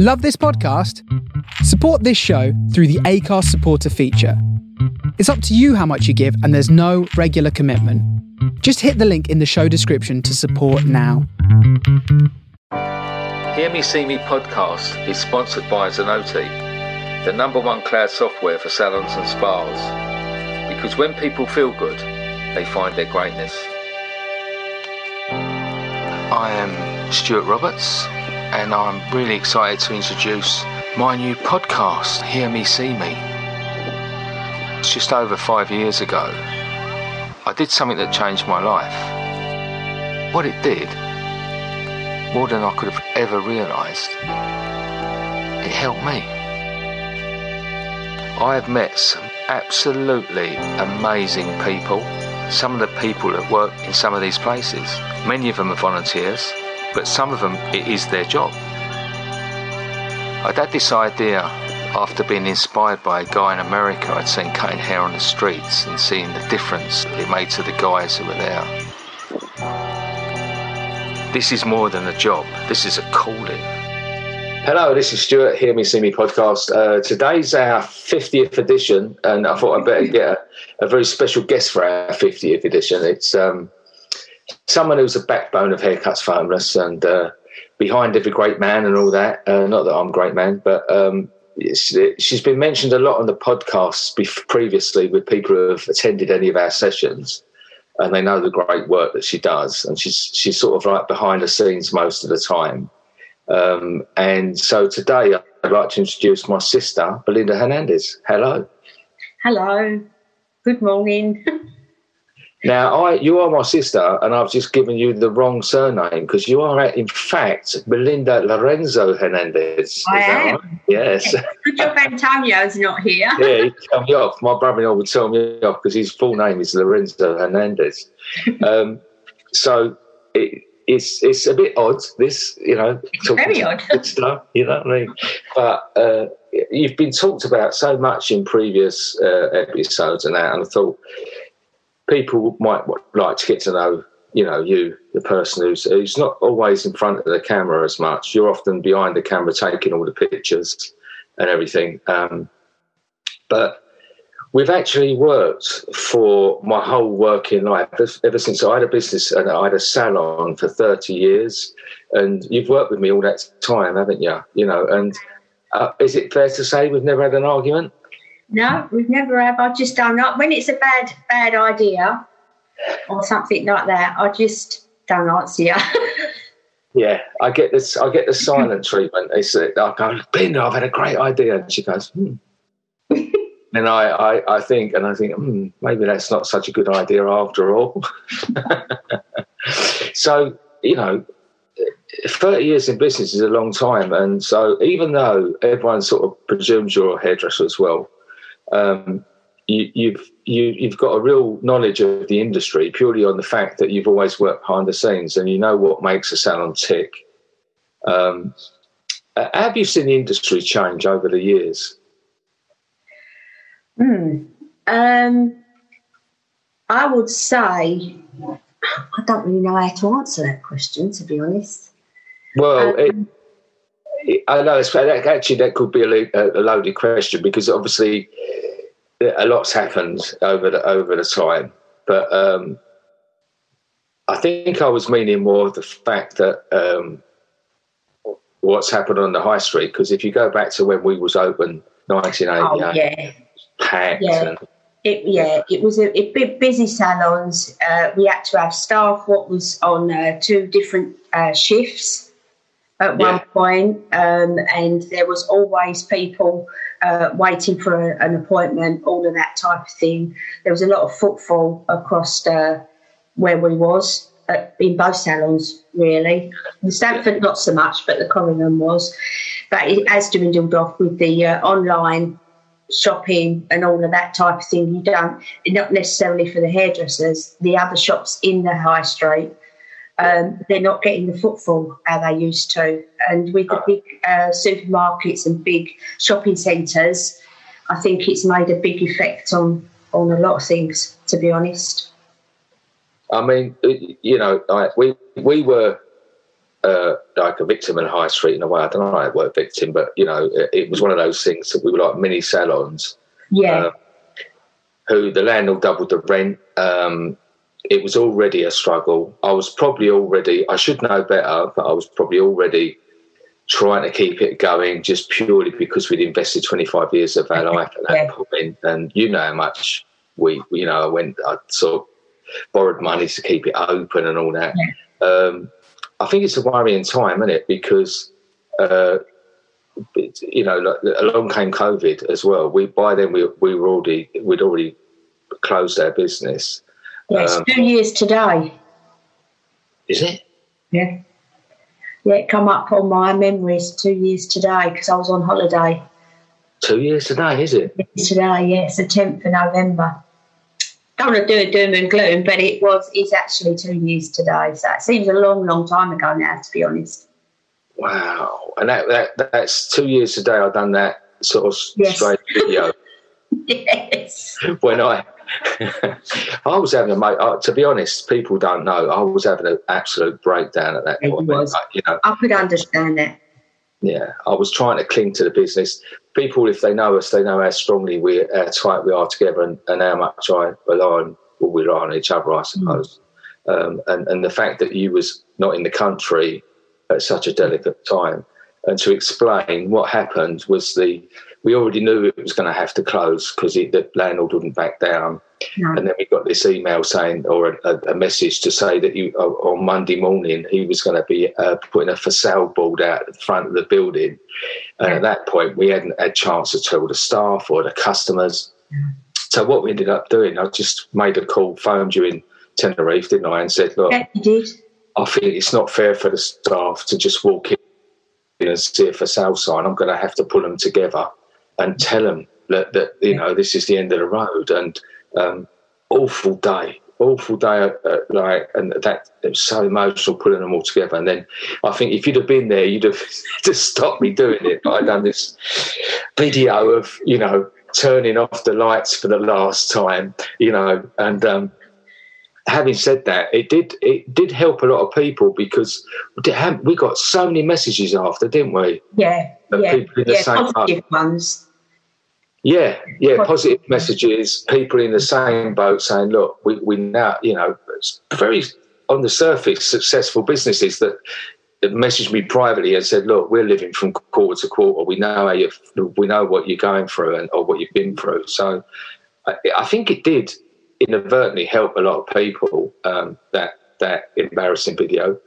Love this podcast? Support this show through the Acast supporter feature. It's up to you how much you give, and there's no regular commitment. Just hit the link in the show description to support now. Hear Me See Me podcast is sponsored by Zenoti, the number one cloud software for salons and spas. Because when people feel good, they find their greatness. I am Stuart Roberts, and I'm really excited to introduce my new podcast, Hear Me See Me. It's just over five years ago. I did something that changed my life. What it did, more than I could have ever realised, it helped me. I have met some absolutely amazing people. Some of the people that work in some of these places, many of them are volunteers, but some of them it is their job. I'd had this idea after being inspired by a guy in America I'd seen cutting hair on the streets and seeing the difference it made to the guys who were there. This is more than a job, this is a calling. Hello, this is Stuart, Hear Me See Me podcast. Uh, today's our 50th edition, and I thought I'd better get a, a very special guest for our 50th edition. It's um, someone who's a backbone of Haircuts Homeless and uh, behind every great man and all that. Uh, not that I'm a great man, but um, she's been mentioned a lot on the podcasts previously with people who have attended any of our sessions and they know the great work that she does. And she's, she's sort of like behind the scenes most of the time. Um, and so today I'd like to introduce my sister, Belinda Hernandez. Hello. Hello. Good morning. Now, I you are my sister, and I've just given you the wrong surname because you are, in fact, Belinda Lorenzo Hernandez. I am. Right? Yes. Good job Antonio's not here. yeah, he'd tell me off. My brother-in-law would tell me off because his full name is Lorenzo Hernandez. um, so it, it's it's a bit odd. This, you know, very odd stuff. You know what I mean? But uh, you've been talked about so much in previous uh, episodes and that, and I thought people might like to get to know you know you the person who's who's not always in front of the camera as much. You're often behind the camera taking all the pictures and everything. Um, but we've actually worked for my whole working life ever since i had a business and i had a salon for 30 years. And you've worked with me all that time haven't you you know and uh, is it fair to say we've never had an argument no, we've never have. I just don't know when it's a bad bad idea or something like that. I just don't answer you. yeah, I get this. I get the silent treatment. It's like I go, Belinda, I've had a great idea, and she goes, hmm. and I, I, I think, and I think, hmm, maybe that's not such a good idea after all. so you know, 30 years in business is a long time. And so, even though everyone sort of presumes you're a hairdresser as well, um, you, you've you, you've got a real knowledge of the industry purely on the fact that you've always worked behind the scenes and you know what makes a salon tick. Um, have you seen the industry change over the years? Hmm. Um, I would say I don't really know how to answer that question, to be honest. Well, um, it, it, I know actually that could be a, a loaded question because obviously a lot's happened over the over the time, but um, I think I was meaning more of the fact that um, what's happened on the high street. Because if you go back to when we was open, 1988, oh, yeah, packed. Yeah. And, it, yeah, it was a, a busy salons. Uh, we had to have staff. What was on uh, two different uh, shifts at yeah. one point, um, and there was always people uh, waiting for a, an appointment, all of that type of thing. There was a lot of footfall across uh, where we was uh, in both salons, really. The Stanford not so much, but the Corringham was. But it has dwindled off with the uh, online shopping and all of that type of thing. You don't, not necessarily for the hairdressers, the other shops in the high street um, they're not getting the footfall how they used to. And with the big uh, supermarkets and big shopping centres, I think it's made a big effect on on a lot of things. To be honest, I mean, you know, we we were uh, like a victim in high street in a way. I don't know how it worked victim, but you know, it, it, was one of those things that we were like mini salons. Yeah. Uh, who the landlord doubled the rent. Um, it was already a struggle. I was probably already, I should know better, but I was probably already trying to keep it going just purely because we'd invested 25 years of our life at that point. And you know how much we, you know, I went, I sort of borrowed money to keep it open and all that. Yeah. Um, I think it's a worrying time, isn't it? Because, uh, you know, along came COVID as well. We by then we we were already we'd already closed our business. Yes, um, two years today. Is it? Yeah. Yeah, it come up on my memories two years today because I was on holiday. Two years today, is it? Today, yeah, it's the tenth of November. Don't want to do a doom and gloom, but it was. It's actually two years today, so it seems a long, long time ago now. To be honest. Wow, and that, that that's two years today. I've done that sort of yes. straight video. yes. When I I was having a mate. Uh, to be honest, people don't know. I was having an absolute breakdown at that it point. You know, I could understand that. Yeah, I was trying to cling to the business. People, if they know us, they know how strongly we, how tight we are together, and, and how much I rely on, well, we rely on each other, I suppose. Mm. Um, and and the fact that you was not in the country at such a delicate time, and to explain what happened was the we already knew it was going to have to close because the landlord wouldn't back down. No. And then we got this email saying, or a, a message to say that you, on Monday morning he was going to be uh, putting a for sale board out at the front of the building. And at that point, we hadn't had a chance to tell the staff or the customers. So what we ended up doing, I just made a call, phoned you in Tenerife, didn't I, and said, look, yeah, you did. I think it's not fair for the staff to just walk in and see a for sale sign. I'm going to have to pull them together and tell them that, that you know this is the end of the road and um, awful day awful day uh, like and that it was so emotional putting them all together. And then i think if you'd have been there you'd have just stopped me doing it. But i'd done this video of you know turning off the lights for the last time you know and um, having said that, it did it did help a lot of people because we got so many messages after, didn't we? Yeah, yeah, yeah, positive ones. Yeah, yeah, positive messages. People in the same boat saying, "Look, we, we now, you know, very on the surface successful businesses that messaged me privately and said, "Look, we're living from quarter to quarter. We know how you, we know what you're going through and or what you've been through." So, I, I think it did inadvertently help a lot of people. Um, that that embarrassing video.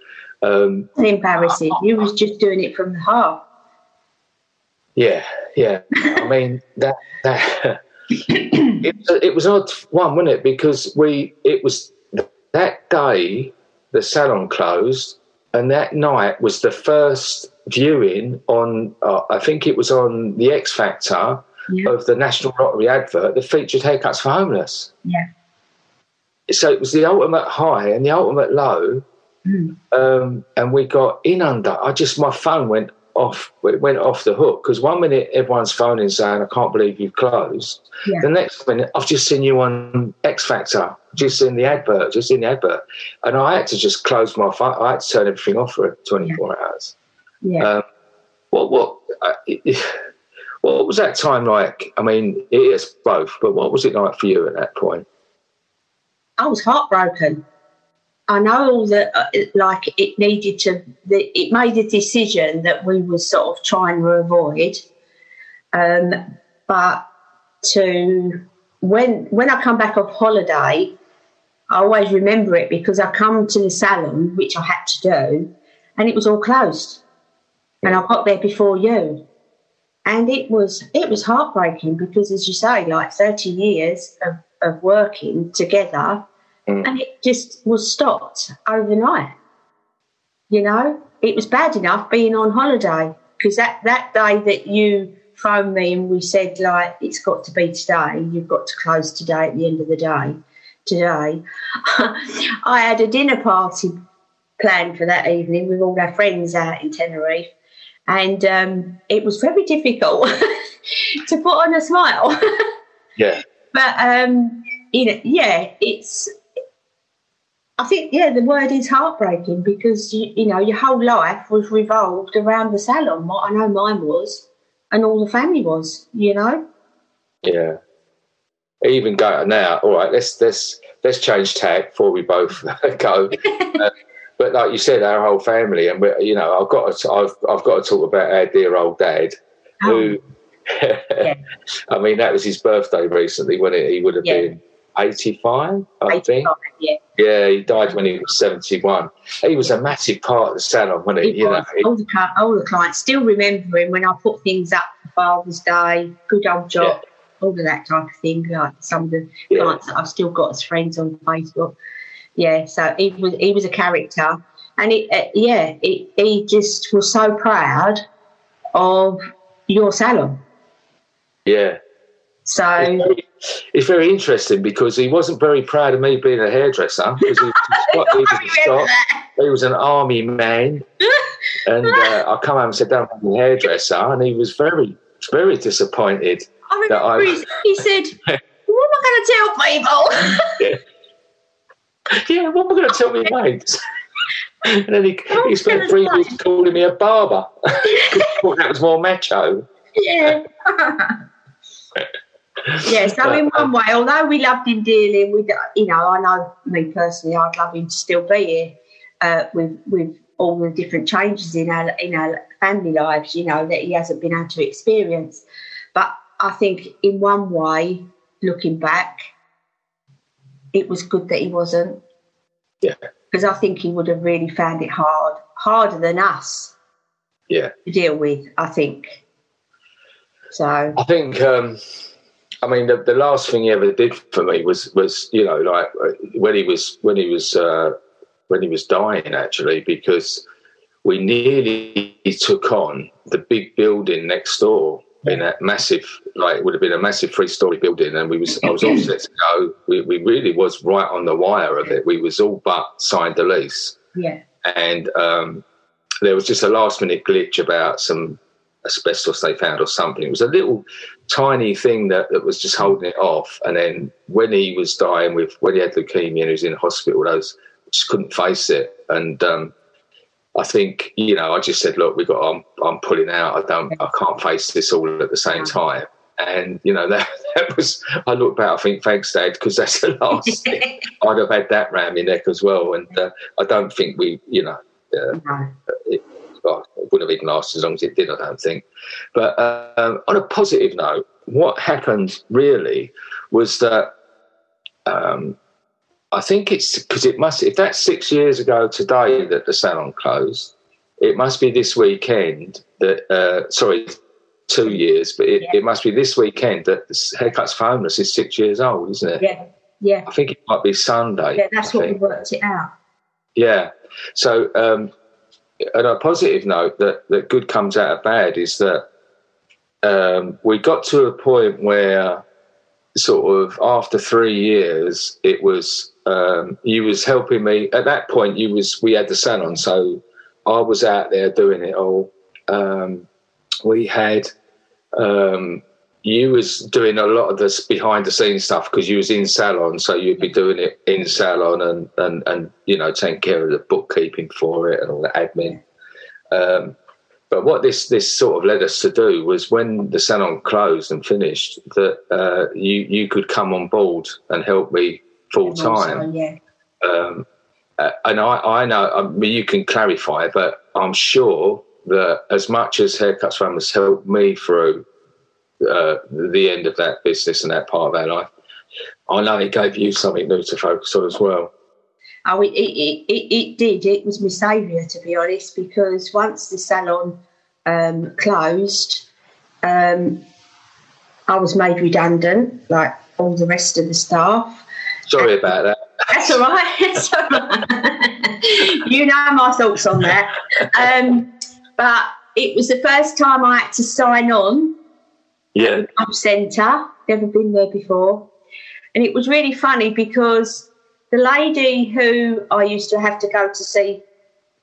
Um, embarrassing. You was just doing it from the heart. Yeah, yeah. I mean that that it, it was an odd one, wasn't it? Because we it was that day the salon closed, and that night was the first viewing on. Uh, I think it was on the X Factor yeah. of the National Lottery advert that featured haircuts for homeless. Yeah. So it was the ultimate high and the ultimate low. Mm. Um, and we got in under. I just my phone went off it went off the hook because one minute everyone's phoning saying I can't believe you've closed. Yeah. The next minute I've just seen you on X Factor, just seen the advert, just in the advert, and I had to just close my phone. I had to turn everything off for 24 yeah. hours. Yeah. Um, what what uh, what was that time like? I mean, it is both, but what was it like for you at that point? I was heartbroken. I know that uh, like it needed to, it made a decision that we were sort of trying to avoid. Um, but to when when I come back off holiday, I always remember it because I come to the salon, which I had to do, and it was all closed. And I got there before you. And it was it was heartbreaking because as you say, like thirty years of, of working together Mm. And it just was stopped overnight. You know, it was bad enough being on holiday because that, that day that you phoned me and we said, like, it's got to be today, you've got to close today at the end of the day. Today, I had a dinner party planned for that evening with all our friends out in Tenerife, and um, it was very difficult to put on a smile. yeah. But um, you know, yeah, it's I think yeah, the word is heartbreaking because you, you know your whole life was revolved around the salon. What I know mine was, and all the family was. You know. Yeah. Even go now. All right, let's let's let's change tack before we both go. uh, but like you said, our whole family, and we, you know, I've got to, I've I've got to talk about our dear old dad, oh. who. yeah. I mean, that was his birthday recently when it, he would have yeah. been 85, I 85, think. Yeah. yeah, he died when he was 71. He was a massive part of the salon, wasn't he? he you was. know, all, the, all the clients still remember him when I put things up for Father's Day, good old job, yeah. all of that type of thing. Like some of the yeah. clients that I've still got as friends on Facebook. Yeah, so he was he was a character, and it, uh, yeah, it, he just was so proud of your salon. Yeah. So it's very interesting because he wasn't very proud of me being a hairdresser because he, he, was, he was an army man, and uh, I come home and said, "Don't be a hairdresser," and he was very, very disappointed. I that I, he said, "What am I going to tell people?" yeah. yeah, what am I going to tell my mates? and then he, he spent three weeks calling me a barber. thought that was more macho. Yeah. Yes, I in one way, although we loved him dearly, we, you know, I know me personally, I'd love him to still be here uh, with with all the different changes in our in our family lives, you know, that he hasn't been able to experience. But I think, in one way, looking back, it was good that he wasn't. Yeah. Because I think he would have really found it hard, harder than us. Yeah. To deal with, I think. So I think um, I mean, the, the last thing he ever did for me was was you know like when he was when he was uh, when he was dying actually because we nearly took on the big building next door in that massive like it would have been a massive three story building and we was I was all set to go. We, we really was right on the wire of it. We was all but signed the lease. Yeah. And um, there was just a last minute glitch about some asbestos they found or something. It was a little tiny thing that, that was just holding it off. And then when he was dying with, when he had leukemia and he was in hospital, those just couldn't face it. And um, I think, you know, I just said, look, we got, I'm, I'm pulling out. I don't, I can't face this all at the same time. And, you know, that, that was, I look back, I think, thanks, Dad, because that's the last thing. I'd have had that round my neck as well. And uh, I don't think we, you know, uh, it, well, it wouldn't have even lasted as long as it did, I don't think. But um, on a positive note, what happened really was that um, I think it's because it must, if that's six years ago today that the salon closed, it must be this weekend that, uh, sorry, two years, but it, yeah. it, must be this weekend that Haircuts for Homeless is six years old, isn't it? Yeah, yeah. I think it might be Sunday. Yeah, that's what we worked it out. Yeah. So um, on a positive note, that, that good comes out of bad is that um, we got to a point where sort of after three years, it was um, you was helping me. At that point, you was we had the salon, so I was out there doing it all. Um, we had um, you was doing a lot of this behind the scenes stuff because you was in salon, so you'd be doing it in salon and and and you know taking care of the bookkeeping for it and all the admin. Um, but what this this sort of led us to do was when the salon closed and finished, that uh, you you could come on board and help me full time. Yeah. Um, uh, and I, I know I mean, you can clarify, but I'm sure that as much as Haircuts Run has helped me through uh, the end of that business and that part of our life. I know it gave you something new to focus on as well. Oh, it, it, it, it did. It was my saviour, to be honest, because once the salon um, closed, um, I was made redundant, like all the rest of the staff. Sorry about that. That's all right. That's all right. you know my thoughts on that. Um, but it was the first time I had to sign on yeah. Job Centre. Never been there before. And it was really funny because the lady who I used to have to go to see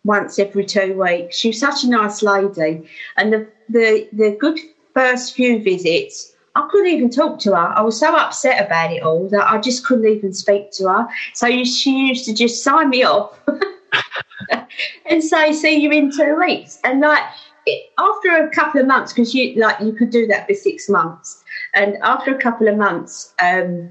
once every two weeks, she was such a nice lady. And the, the, the good first few visits, I couldn't even talk to her. I was so upset about it all that I just couldn't even speak to her. So she used to just sign me off and say, "See you in two weeks." And like after a couple of months, because you like you could do that for six months, and after a couple of months, um,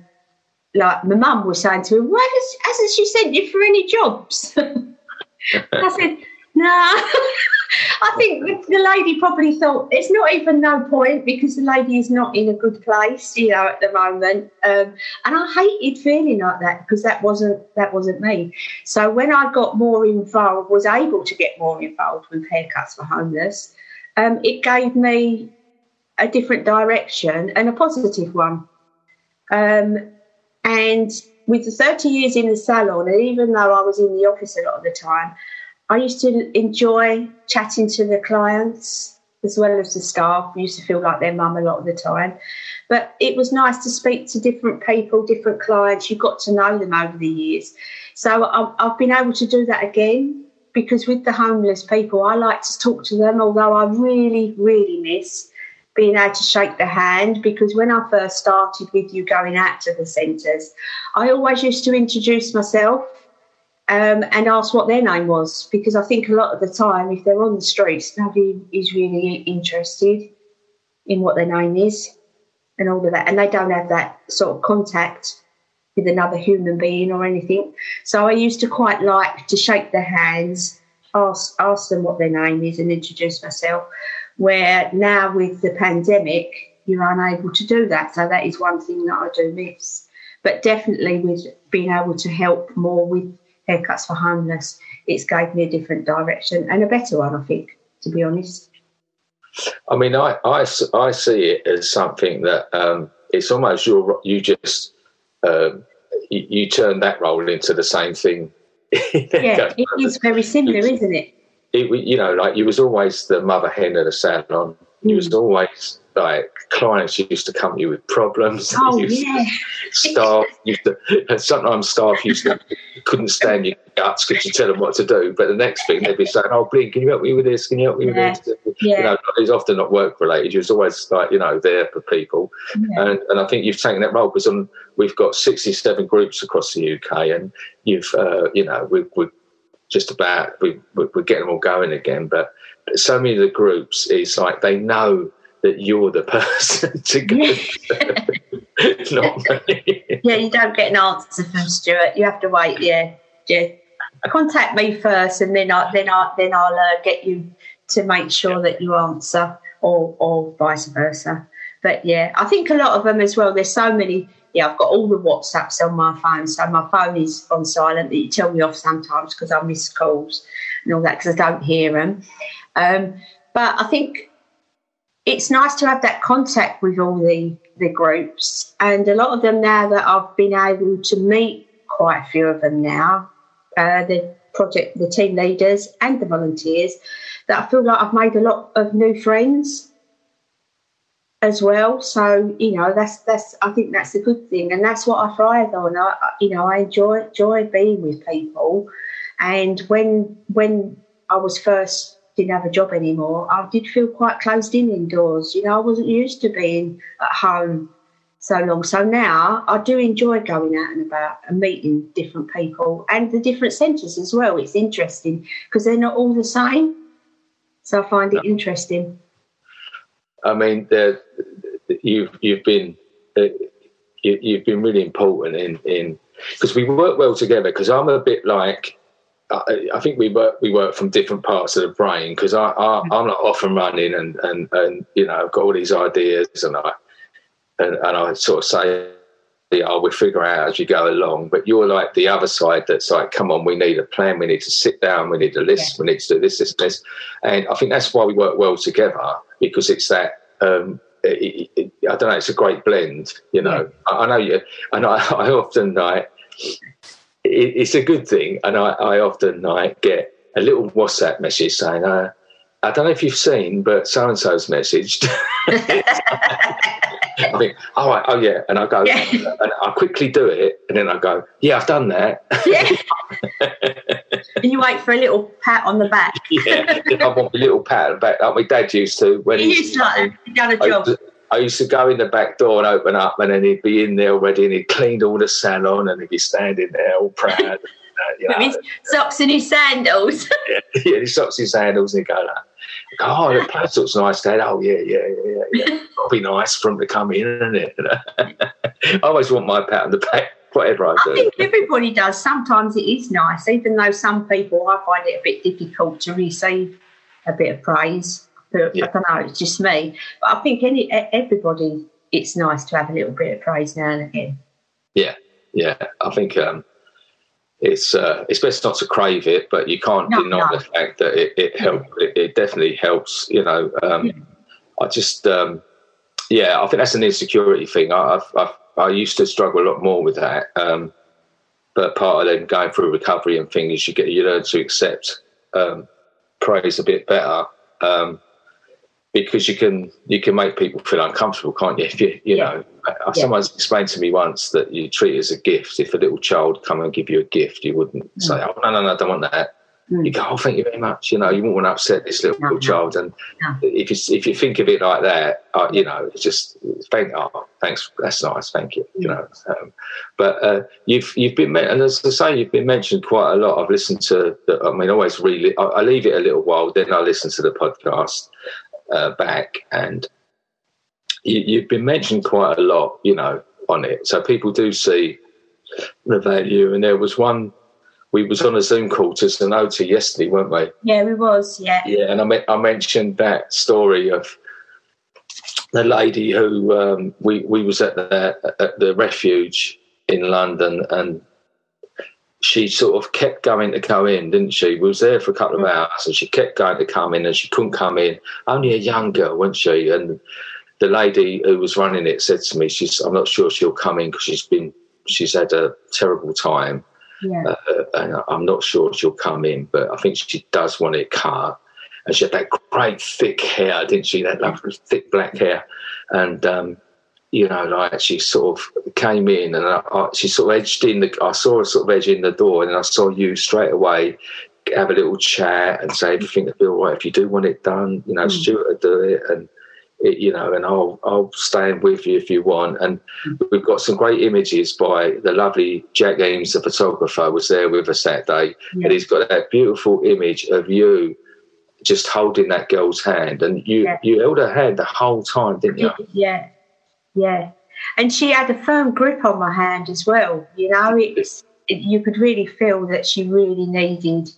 like my mum was saying to me, "Why does hasn't she sent you for any jobs?" I said, "No." I think the lady probably thought it's not even no point because the lady is not in a good place, you know, at the moment. Um, and I hated feeling like that because that wasn't that wasn't me. So when I got more involved, was able to get more involved with haircuts for homeless, um, it gave me a different direction and a positive one. Um, and with the 30 years in the salon, and even though I was in the office a lot of the time, I used to enjoy chatting to the clients as well as the staff. I used to feel like their mum a lot of the time. But it was nice to speak to different people, different clients. You got to know them over the years. So I've been able to do that again because with the homeless people, I like to talk to them, although I really, really miss being able to shake the hand because when I first started with you going out to the centres, I always used to introduce myself um, and ask what their name was because I think a lot of the time, if they're on the streets, nobody is really interested in what their name is and all of that, and they don't have that sort of contact with another human being or anything. So I used to quite like to shake their hands, ask ask them what their name is, and introduce myself. Where now with the pandemic, you're unable to do that. So that is one thing that I do miss. But definitely with being able to help more with haircuts for homeless, it's gave me a different direction and a better one, I think, to be honest. I mean, I, I, I see it as something that um, it's almost your, you just, um, you, you, turn that role into the same thing. yeah, it is very similar, isn't it? It, you know, like you was always the mother hen of the salon. You mm. was always like clients used to come to you with problems. Oh yeah. staff used to, sometimes staff used to couldn't stand your guts because you tell them what to do. But the next thing they'd be saying, "Oh, Blink, can you help me with this? Can you help me yeah. with this?" Yeah. You know, it's often not work related. You're always like you know there for people, yeah. and and I think you've taken that role because we've got 67 groups across the UK, and you've uh, you know we we just about we we're getting them all going again, but so many of the groups is like they know that you're the person to go. Not me. Yeah, you don't get an answer from Stuart. You have to wait. Yeah, yeah. Contact me first, and then I then I then I'll uh, get you to make sure that you answer, or or vice versa. But yeah, I think a lot of them as well. There's so many. Yeah, I've got all the WhatsApps on my phone, so my phone is on silent. You tell me off sometimes because I miss calls and all that because I don't hear them. Um, but I think it's nice to have that contact with all the, the groups. And a lot of them now that I've been able to meet quite a few of them now, uh, the project, the team leaders and the volunteers, that I feel like I've made a lot of new friends as well. So you know, that's that's I think that's a good thing, and that's what I thrive on. I you know I enjoy enjoy being with people, and when when I was first didn't have a job anymore, I did feel quite closed in indoors. You know, I wasn't used to being at home so long. So now I do enjoy going out and about and meeting different people and the different centres as well. It's interesting because they're not all the same. So I find it interesting. I mean, you've you've been uh, you, have been really important in in because we work well together. Because I'm a bit like I, I, think we work we work from different parts of the brain because I, I am not off and running and, and and you know I've got all these ideas and I and, and I sort of say yeah we'll figure out as you go along but you're like the other side that's like come on we need a plan we need to sit down we need a list yeah. we need to do this this this and I think that's why we work well together because it's that um, it, it, I don't know it's a great blend you know yeah. I, I, know you and I, I often like it, it's a good thing. And I, I often like get a little WhatsApp message saying, uh, I don't know if you've seen, but so and so's messaged. I think, oh, right, oh yeah, and I go, yeah. and I quickly do it, and then I go, yeah, I've done that. Yeah. and you wait for a little pat on the back. yeah, I want a little pat on the back, like my dad used to when he used to like that. done a job. I used to go in the back door and open up, and then he'd be in there already, and he'd cleaned all the salon, and he'd be standing there all proud. and, uh, you know, With his socks and his sandals. yeah, yeah, he socks his sandals and he'd go like, Oh, the place looks nice, Dad. Oh, yeah, yeah, yeah, yeah. It'll be nice for him to come in, isn't it? I always want my pat on the back, whatever I do. I think everybody does. Sometimes it is nice, even though some people I find it a bit difficult to receive a bit of praise. Yeah. I don't know, it's just me. But I think any everybody, it's nice to have a little bit of praise now and again. Yeah, yeah. I think um, it's uh, it's best not to crave it, but you can't No, deny no. the fact that it it, help, it it definitely helps. You know, um, I just um, yeah, I think that's an insecurity thing. I, I've, I've I used to struggle a lot more with that, um, but part of them going through recovery and things, you get you learn to accept um, praise a bit better. Um, because you can you can make people feel uncomfortable, can't you? If you you Yeah. know, uh, someone's explained to me once that you treat it as a gift. If a little child come and give you a gift, you wouldn't say, "Oh no, no, no, I don't want that." Mm. You go, "Oh, thank you very much." You know, you wouldn't want to upset this little, No, little no. child. And No. if you if you think of it like that, uh, you know, it's just thank. Oh, thanks, that's nice, thank you. You know, um, but uh, you've you've been and as I say, you've been mentioned quite a lot. I've listened to. The, I mean, I always really. I, I leave it a little while, then I listen to the podcast uh, back, and you, you've been mentioned quite a lot, you know, on it. So people do see the value. And there was one. We was on a Zoom call to Zenoti yesterday, weren't we? Yeah, we was, yeah. Yeah, and I, me- I mentioned that story of the lady who um, we we was at the at the refuge in London, and she sort of kept going to go in, didn't she? We was there for a couple of hours, and she kept going to come in, and she couldn't come in. Only a young girl, wasn't she? And the lady who was running it said to me, "She's I'm not sure she'll come in because she's been she's had a terrible time." Yeah. uh, and I'm not sure she'll come in, but I think she does want it cut. And she had that great thick hair, didn't she? That lovely thick black hair, and um, you know, like she sort of came in, and I, I, she sort of edged in. The, I saw her sort of edge in the door, and I saw you straight away have a little chat and say everything will be all right if you do want it done. You know, Mm. Stuart will do it, and it, you know, and I'll I'll stand with you if you want. And we've got some great images by the lovely Jack Eames, the photographer, was there with us that day, Yeah. and he's got that beautiful image of you just holding that girl's hand, and you Yeah. you held her hand the whole time, didn't you? Yeah, yeah. And she had a firm grip on my hand as well. You know, it's it, you could really feel that she really needed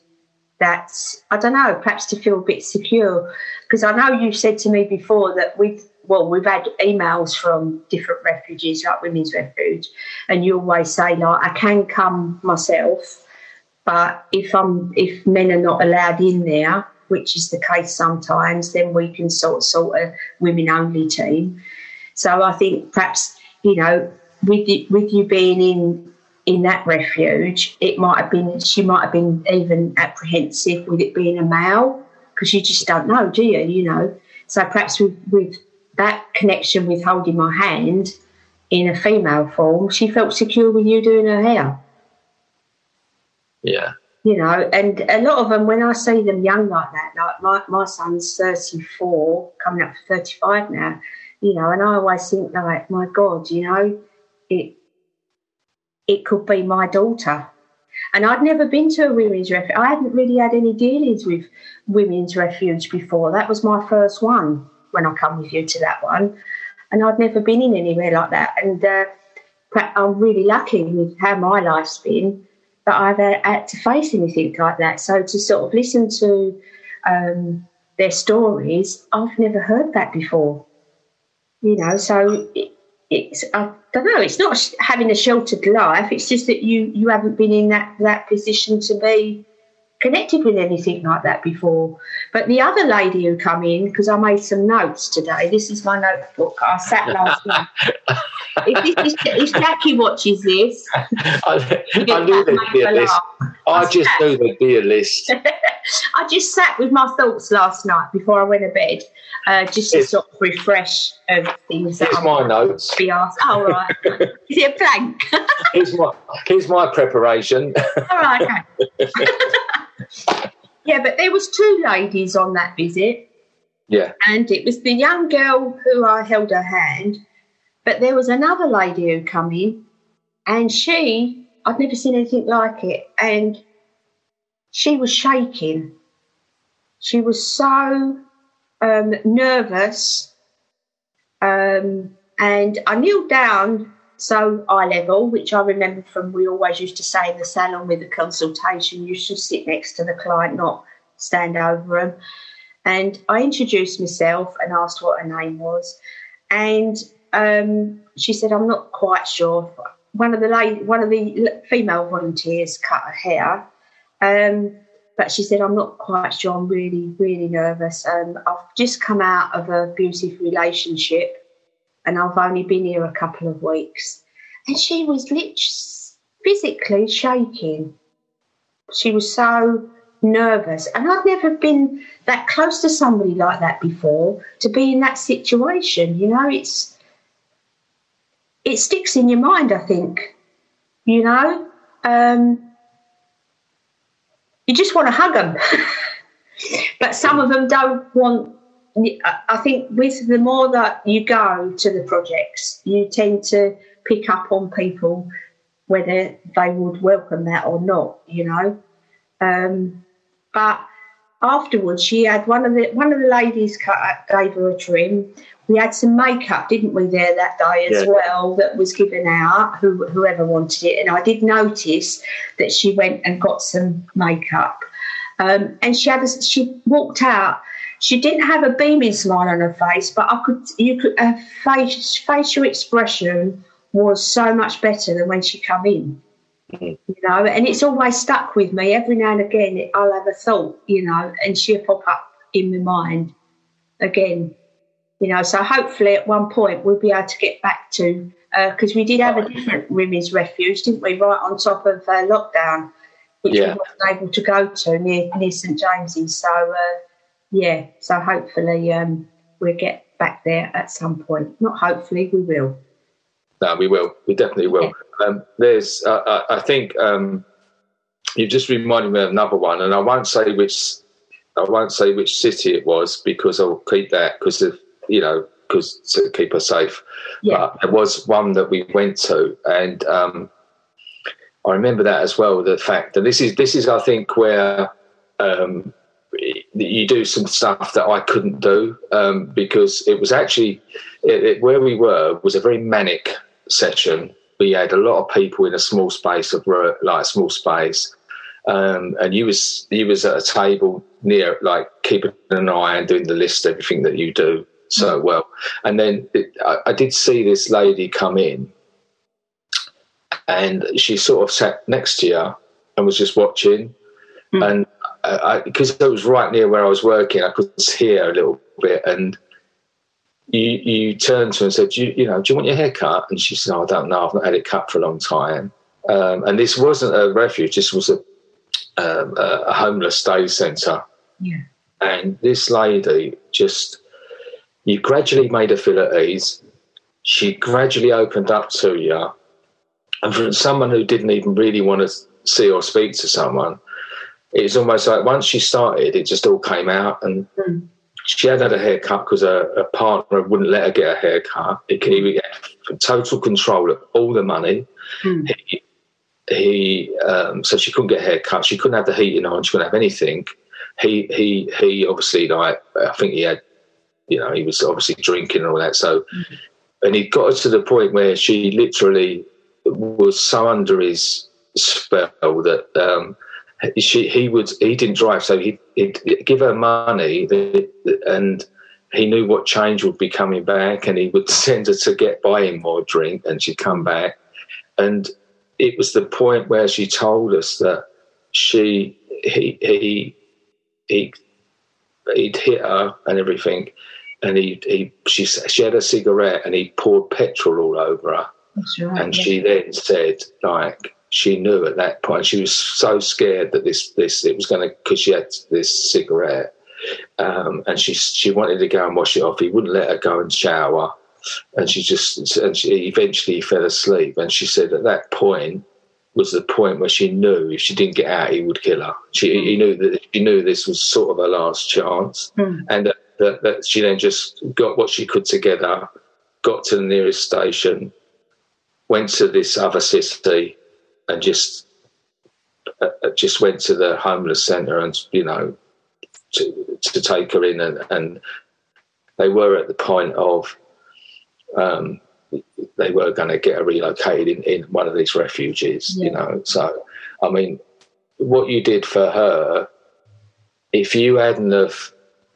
that. I don't know, perhaps to feel a bit secure, because I know you said to me before that we've well, we've had emails from different refuges, like Women's Refuge, and you always say like, I can come myself, but if I'm if men are not allowed in there, which is the case sometimes, then we can sort sort a women only team. So I think perhaps you know with you, with you being in in that refuge, it might have been she might have been even apprehensive with it being a male because you just don't know, do you? You know. So perhaps with with that connection with holding my hand in a female form, she felt secure with you doing her hair Yeah, you know, and a lot of them, when I see them young like that, like my, my son's 34, coming up for 35 now, you know, and I always think, like, my God, you know, it it could be my daughter. And I'd never been to a women's refuge. I hadn't really had any dealings with women's refuge before. That was my first one when I come with you to that one. And I'd never been in anywhere like that. And uh, I'm really lucky with how my life's been that I've had, to face anything like that. So to sort of listen to um, their stories, I've never heard that before. You know, so it, it's I don't know. It's not having a sheltered life. It's just that you you haven't been in that that position to be connected with anything like that before. But the other lady who come in, because I made some notes today. This is my notebook. I sat last night. if, this, if Jackie watches this, I, I knew there'd be a list. laugh. I just knew there'd be a list. I just sat with my thoughts last night before I went to bed, uh, just to sort of refresh of things Here's my notes. be asked. Oh, right. Is it a blank? Here's my here's my preparation. All right. Okay. Yeah, but there was two ladies on that visit. Yeah. And it was the young girl who I held her hand, but there was another lady who come in, and she, I'd never seen anything like it, and she was shaking. She was so um, nervous, um, and I kneeled down so eye level, which I remember from we always used to say in the salon with the consultation, you should sit next to the client, not stand over them. And I introduced myself and asked what her name was. And um, she said, I'm not quite sure. One of the one of the female volunteers cut her hair. Um, but she said, I'm not quite sure. I'm really, really nervous. Um, I've just come out of a abusive relationship and I've only been here a couple of weeks. And she was literally physically shaking. She was so nervous. And I'd never been that close to somebody like that before to be in that situation. You know, it's it sticks in your mind, I think. You know? Um, you just want to hug them. but some of them don't want I think with the more that you go to the projects, you tend to pick up on people whether they would welcome that or not, you know. Um, but afterwards, she had one of the one of the ladies cut, gave her a trim. We had some makeup, didn't we, there that day as yeah. well, that was given out, who, whoever wanted it. And I did notice that she went and got some makeup. Um, and she had a, she walked out she didn't have a beaming smile on her face, but I could, you could, her face, facial expression was so much better than when she come in. Mm-hmm. You know, and it's always stuck with me. Every now and again, I'll have a thought, you know, and she'll pop up in my mind again. You know, so hopefully at one point we'll be able to get back to because uh, we did have a different women's refuge, didn't we? Right on top of uh, lockdown, which yeah. we weren't able to go to near near St James's. So. Uh, yeah, so hopefully um, we'll get back there at some point. Not hopefully, we will. No, we will. We definitely will. Yeah. Um, there's, uh, I think um, you've just reminded me of another one, and I won't say which. I won't say which city it was because I'll keep that because of you know because to keep us safe. Yeah. But there was one that we went to, and um, I remember that as well. The fact that this is this is I think where um, you do some stuff that I couldn't do um, because it was actually it, it, where we were was a very manic session. We had a lot of people in a small space of like a small space, um, and you was you was at a table near like keeping an eye and doing the list everything that you do so mm. well. And then it, I, I did see this lady come in, and she sort of sat next to you and was just watching, mm. and because it was right near where I was working, I could hear a little bit. And you, you turned to her and said, you, you know, do you want your hair cut? And she said, oh, I don't know. I've not had it cut for a long time. Um, and this wasn't a refuge. This was a, um, a homeless day centre. Yeah. And this lady just, you gradually made her feel at ease. She gradually opened up to you. And from someone who didn't even really want to see or speak to someone, it's almost like once she started, it just all came out. And mm. she had had a haircut because her, her, partner wouldn't let her get a haircut. He, he had total control of all the money. Mm. He, he um, so she couldn't get a haircut. She couldn't have the heating on. She couldn't have anything. He he he obviously like I think he had you know he was obviously drinking and all that. So mm. and he got us to the point where she literally was so under his spell that um, she he would he didn't drive, so he he'd give her money, and he knew what change would be coming back, and he would send her to get buy him more drink, and she'd come back, and it was the point where she told us that she he he he he'd hit her and everything, and he he she she had a cigarette and he poured petrol all over her, right, and yeah. she then said like she knew at that point she was so scared that this this it was going to because she had this cigarette um, and she she wanted to go and wash it off. He wouldn't let her go and shower, and she just and she eventually fell asleep. And she said at that point was the point where she knew if she didn't get out, he would kill her. She mm. he knew that she knew this was sort of her last chance, mm. and. Uh, that, that she then just got what she could together, got to the nearest station, went to this other city, and just uh, just went to the homeless centre and you know to, to take her in and, and they were at the point of um, they were going to get her relocated in, in one of these refuges, yeah. you know. So, I mean, what you did for her, if you hadn't have,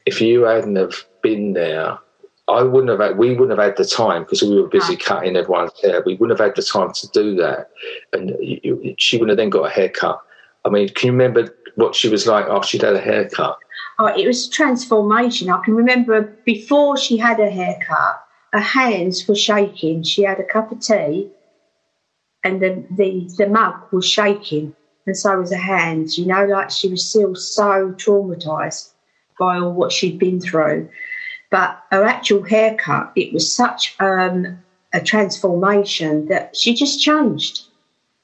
if you hadn't have been there, I wouldn't have had, we wouldn't have had the time because we were busy cutting everyone's hair. We wouldn't have had the time to do that. And you, she wouldn't have then got a haircut. I mean, can you remember what she was like after she'd had a haircut? Oh, it was transformation. I can remember before she had a haircut, her hands were shaking. She had a cup of tea, and the, the, the mug was shaking, and so was her hands. You know, like she was still so traumatized by all what she'd been through. But her actual haircut, it was such um, a transformation that she just changed.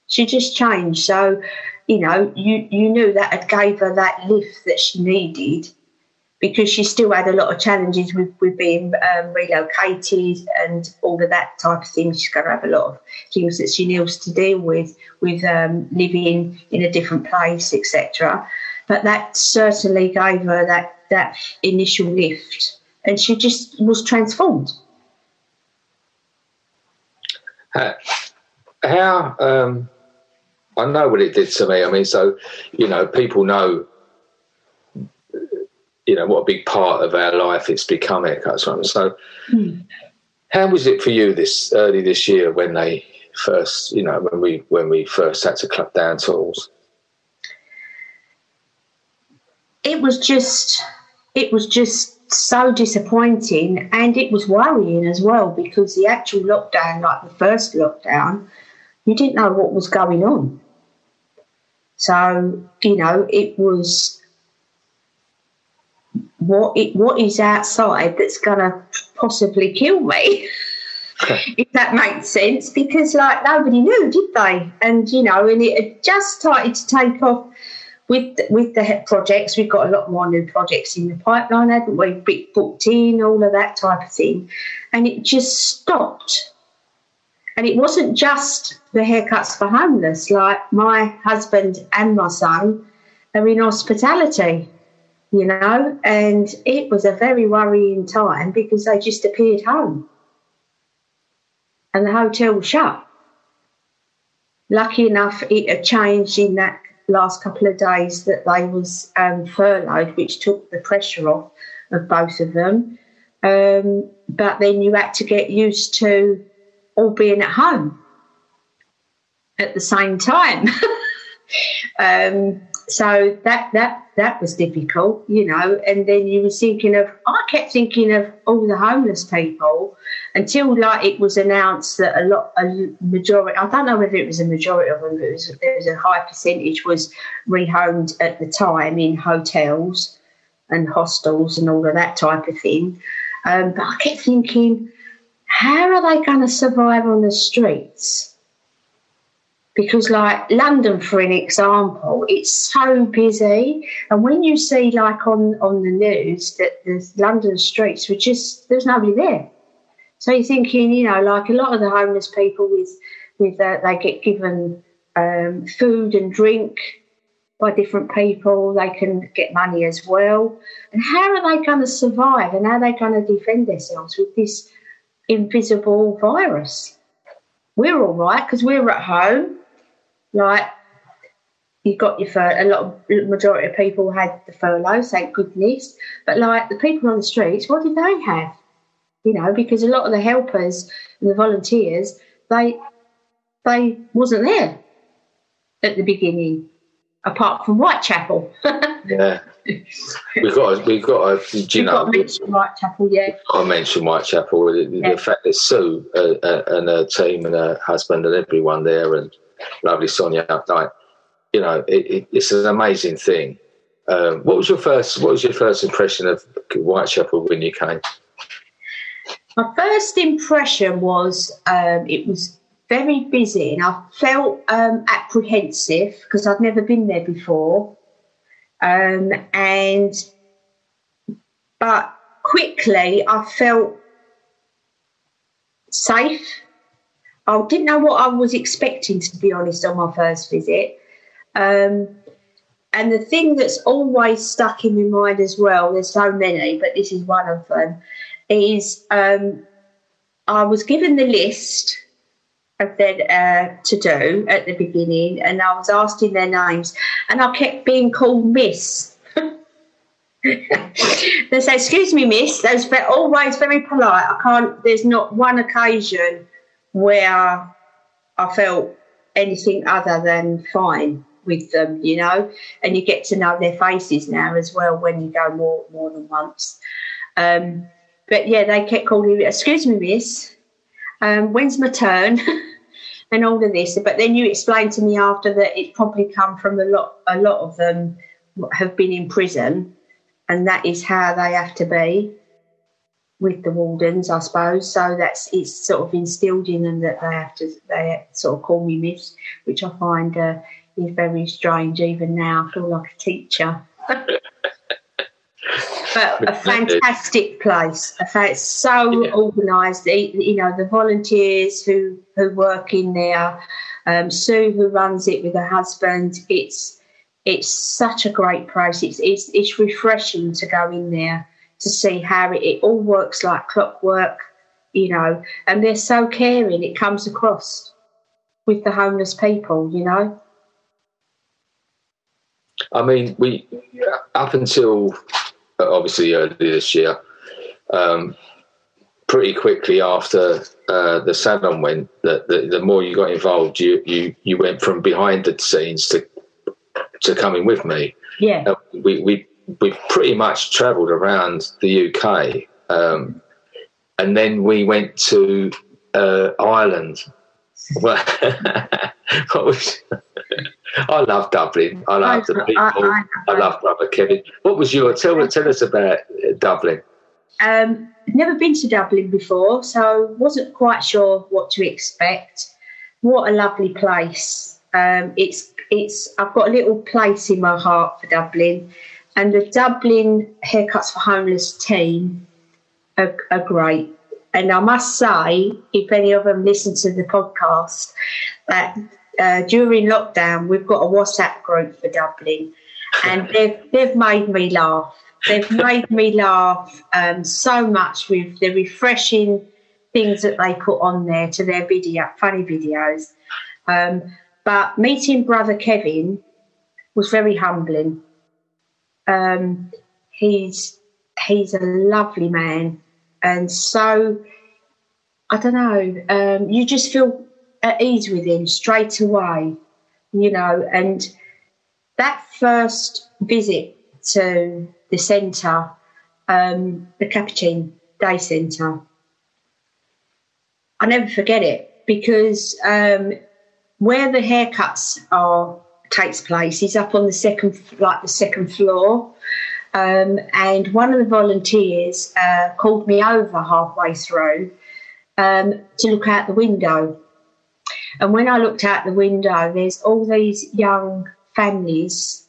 She just changed. So, you know, you, you knew that it gave her that lift that she needed because she still had a lot of challenges with, with being um, relocated and all of that type of thing. She's going to have a lot of things that she needs to deal with, with um, living in a different place, etc. But that certainly gave her that, that initial lift, and she just was transformed. Uh, how um, I know what it did to me. I mean, so you know, people know you know what a big part of our life it's become. So, mm. how was it for you this early this year when they first, you know, when we when we first had to cut down tools? It was just, it was just so disappointing, and it was worrying as well because the actual lockdown, like the first lockdown, you didn't know what was going on. So, you know, it was what it, what is outside that's to possibly kill me. if that makes sense, because like nobody knew, did they? And you know, and it had just started to take off with with the projects. We've got a lot more new projects in the pipeline, haven't we? Big booked in, all of that type of thing, and it just stopped. And it wasn't just the haircuts for homeless. Like my husband and my son are in hospitality you know, and it was a very worrying time because they just appeared home and the hotel shut. Lucky enough, it had changed in that last couple of days that they was um, furloughed, which took the pressure off of both of them. Um, but then you had to get used to all being at home at the same time. um, so that that that was difficult, you know. And then you were thinking of, I kept thinking of all the homeless people until like it was announced that a lot, a majority, I don't know whether it was a majority of them, it was, there was a high percentage was rehomed at the time in hotels and hostels and all of that type of thing. Um, but I kept thinking, how are they going to survive on the streets? Because like london for an example it's so busy. And when you see like on on the news that the london streets were just there's nobody there. So you're thinking you know like a lot of the homeless people with with uh, they get given um, food and drink by different people. They can get money as well. And how are they going to survive? And how are they going to defend themselves with this invisible virus? We're all right because we're at home like you got your fur. A lot of majority of people had the furlough, thank goodness. But like the people on the streets, what did they have? You know, because a lot of the helpers and the volunteers, they they wasn't there at the beginning, apart from Whitechapel. yeah. We've got, we've got, a, do you know, got to mention Whitechapel, yeah. I mentioned Whitechapel. The, yeah. the fact that Sue uh, uh, and her team and her husband and everyone there, and lovely Sonia. Like, you know, it, it, it's an amazing thing. Um, what was your first? What was your first impression of Whitechapel when you came? My first impression was um, it was very busy, and I felt um, apprehensive because I'd never been there before. Um, and but quickly I felt safe. I didn't know what I was expecting, to be honest, on my first visit. Um, and the thing that's always stuck in my mind as well, there's so many, but this is one of them, is um, I was given the list of their uh, to do at the beginning, and I was asking their names, and I kept being called Miss. they say, "Excuse me, Miss." They're always very polite. I can't. There's not one occasion where I felt anything other than fine with them, you know, and you get to know their faces now as well when you go more more than once. Um, but yeah, they kept calling me, "Excuse me, Miss, um, when's my turn?" and all of this. But then you explained to me after that it's probably come from a lot. A lot of them have been in prison, and that is how they have to be with the wardens, I suppose. So that's it's sort of instilled in them that they have to they sort of call me Miss, which I find uh, is very strange. Even now, I feel like a teacher. but a fantastic place. It's so yeah. organised. You know, the volunteers who who work in there, um, Sue who runs it with her husband. It's it's such a great place. It's it's, it's refreshing to go in there to see how it, it all works like clockwork. You know, and they're so caring. It comes across with the homeless people. You know. I mean, we up until obviously earlier this year, um, pretty quickly after uh, the salon went, that the, the, more you got involved, you, you you went from behind the scenes to to coming with me. Yeah, uh, we we we pretty much travelled around the UK, um, and then we went to uh, Ireland. what was I love Dublin. I love the people. I, I, I, I love brother Kevin. What was your tell? Tell us about uh, Dublin. Um, never been to Dublin before, so wasn't quite sure what to expect. What a lovely place! Um, it's it's. I've got a little place in my heart for Dublin, and the Dublin Haircuts for Homeless team are, are great. And I must say, if any of them listen to the podcast, that uh, during lockdown, we've got a WhatsApp group for Dublin, and they've they've made me laugh. They've made me laugh um, so much with the refreshing things that they put on there to their video, funny videos. Um, but meeting brother Kevin was very humbling. Um, he's he's a lovely man, and so I don't know. Um, you just feel at ease with him straight away, you know. And that first visit to the centre, um, the Capuchin Day Centre, I never forget it because um, where the haircuts are takes place is up on the second, like the second floor. Um, and one of the volunteers uh, called me over halfway through um, to look out the window and when I looked out the window, there's all these young families,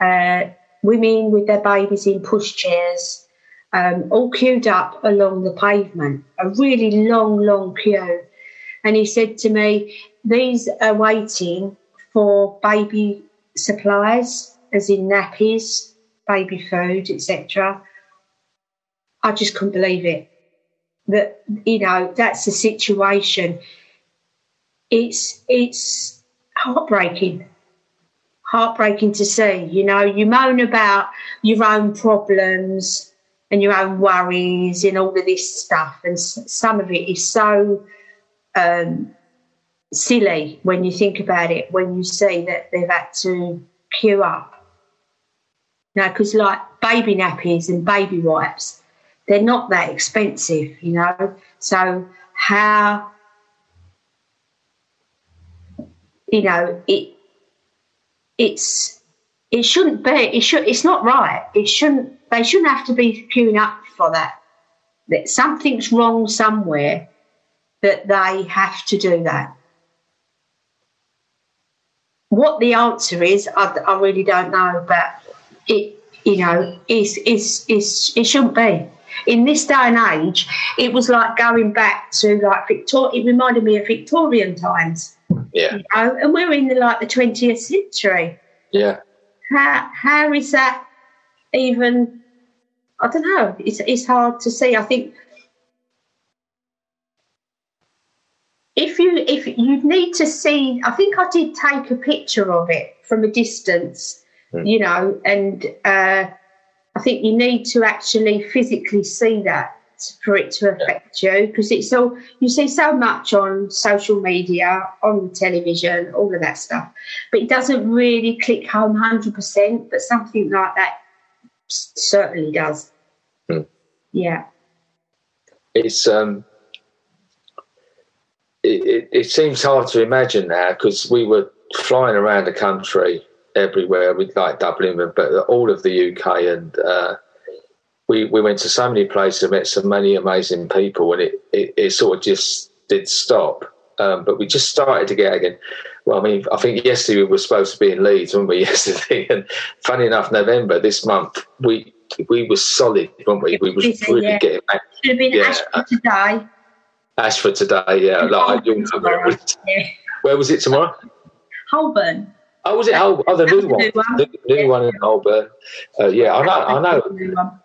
uh, women with their babies in pushchairs, um, all queued up along the pavement, a really long, long queue. And he said to me, These are waiting for baby supplies, as in nappies, baby food, etc. I just couldn't believe it. That, you know, that's the situation it's it's heartbreaking heartbreaking to see you know you moan about your own problems and your own worries and all of this stuff and some of it is so um, silly when you think about it when you see that they've had to queue up now because like baby nappies and baby wipes they're not that expensive you know so how you know, it it's it shouldn't be. It should. It's not right. It shouldn't. They shouldn't have to be queuing up for that. That something's wrong somewhere. That they have to do that. What the answer is, I, I really don't know. But it, you know, is is is it shouldn't be. in this day and age, it was like going back to like Victor. It reminded me of Victorian times. Yeah. You know? And we're in the, like the 20th century. Yeah. How, how is that even? I don't know. It's, it's hard to see. I think if you if you need to see, I think I did take a picture of it from a distance, Hmm. you know, and uh, I think you need to actually physically see that for it to affect you because it's all you see so much on social media, on television, all of that stuff, but it doesn't really click home hundred percent. But something like that certainly does. Hmm. Yeah. It's um. It, it, seems hard to imagine now because we were flying around the country everywhere with like Dublin, but all of the UK, and uh, we we went to so many places, and met so many amazing people, and it, it, it sort of just did stop. Um, but we just started to get again. Well, I mean, I think yesterday we were supposed to be in Leeds, weren't we? Yesterday, and funny enough, November this month we we were solid, weren't we? We was really yeah. getting back. Should have been Yeah. Ashford Ashford today, yeah. Like, where, was. Yeah. where was it tomorrow? Holborn. Oh, was it Holborn? Oh, the new one. new one. The new Yeah. one in Holborn. Uh, yeah, I know. I know.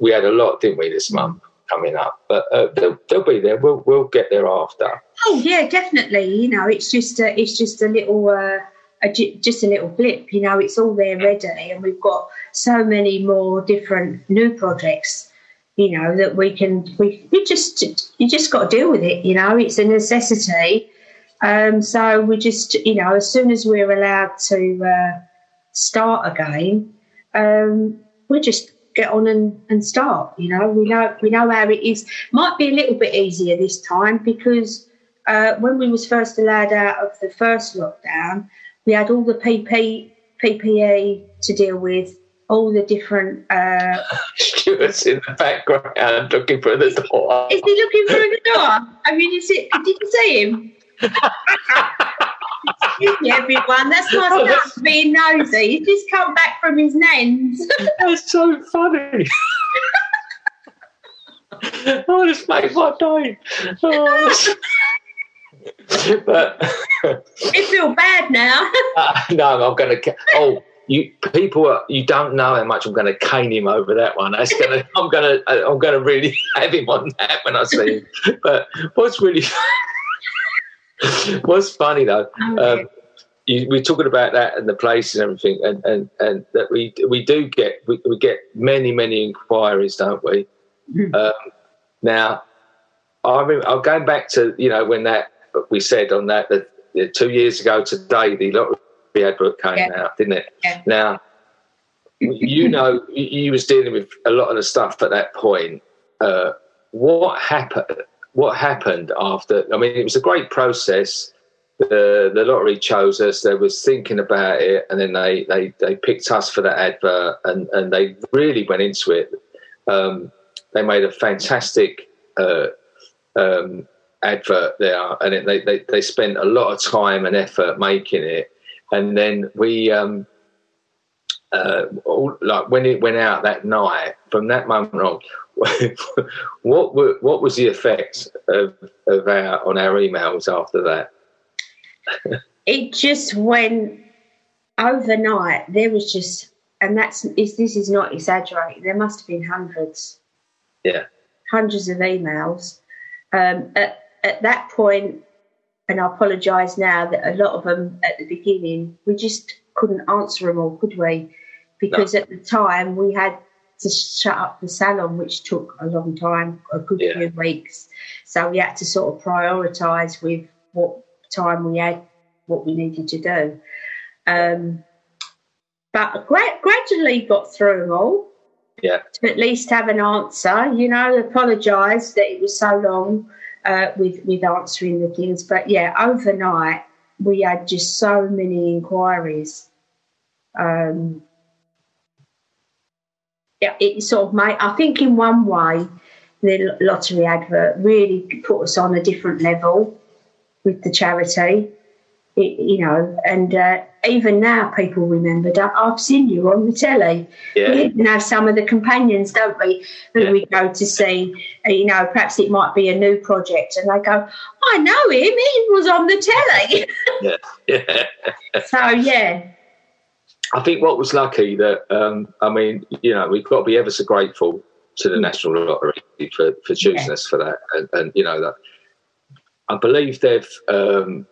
We had a lot, didn't we, this month coming up? But uh, they'll, they'll be there. We'll we'll get there after. Oh yeah, definitely. You know, it's just a, it's just a little, uh, a, just a little blip. You know, it's all there ready, and we've got so many more different new projects. You know that we can we we just you just got to deal with it. You know, it's a necessity. Um, so we just you know as soon as we're allowed to uh, start again, um, we just get on and, and start. You know, we know we know how it is. Might be a little bit easier this time because uh, when we was first allowed out of the first lockdown, we had all the PP, PPE to deal with, all the different. Uh, Stuart's in the background looking for the door. is he looking for a door? I mean, is it? Did you see him? Excuse me, everyone. That's my Oh, son that's- being nosy. He's just come back from his nans. That's so funny. oh, this makes my day. Oh, but I feel bad now. uh, no, I'm going to. Oh, you people, are, you don't know how much I'm going to cane him over that one. That's going to. I'm going to. I'm going to really have him on that when I see him. But what's really. what's funny though. Um, you, we're talking about that and the place and everything, and, and, and that we we do get we, we get many many inquiries, don't we? Mm. Um, now, I remember, I'm going back to you know when that we said on that that two years ago today the lottery advert came Yeah. out, didn't it? Yeah. Now, you know, you, you was dealing with a lot of the stuff at that point. Uh, what happened? What happened after? I mean, it was a great process the the lottery chose us. They was thinking about it, and then they they, they picked us for that advert, and, and they really went into it. Um, they made a fantastic uh, um, advert there, and it, they, they they spent a lot of time and effort making it. And then we, um, uh, all, like when it went out that night, from that moment on, what were, what was the effect of, of our on our emails after that? it just went overnight. There was just, and that's is this is not exaggerating. There must have been hundreds, Yeah. hundreds of emails. Um, at at that point, and I apologise now that a lot of them at the beginning we just couldn't answer them all, could we? Because at the time we had to shut up the salon, which took a long time, a good Yeah. few weeks. So we had to sort of prioritise with what time we had, what we needed to do. Um, but gra- gradually got through them all Yeah. to at least have an answer. You know, apologise that it was so long uh, with with answering the things. But yeah, overnight we had just so many inquiries. Um, yeah, it sort of made. I think in one way, the lottery advert really put us on a different level with the charity. It, you know, and uh, even now people remember that I've seen you on the telly. Yeah. We even have some of the companions, don't we, who Yeah. we go to see. uh, You know, perhaps it might be a new project, and they go, "I know him. He was on the telly." Yeah. yeah. so yeah, I think what was lucky that um, I mean, you know, we've got to be ever so grateful to the Mm. National Lottery for, for choosing Yeah. us for that, and, and you know that I believe they've um,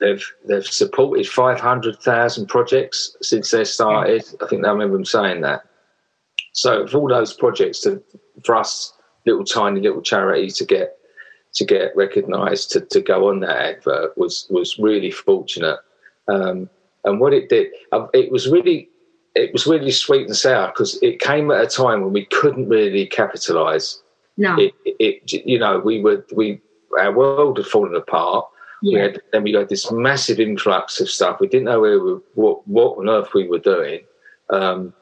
they've they've supported five hundred thousand projects since they started. I think I remember them saying that. So for all those projects to for us little tiny little charity to get to get recognised to, to go on that advert was was really fortunate. Um, and what it did, uh, it was really it was really sweet and sour because it came at a time when we couldn't really capitalise. no, It, it, you know, we were we our world had fallen apart. We had, then we got this massive influx of stuff. We didn't know where we, what what on earth we were doing. Um,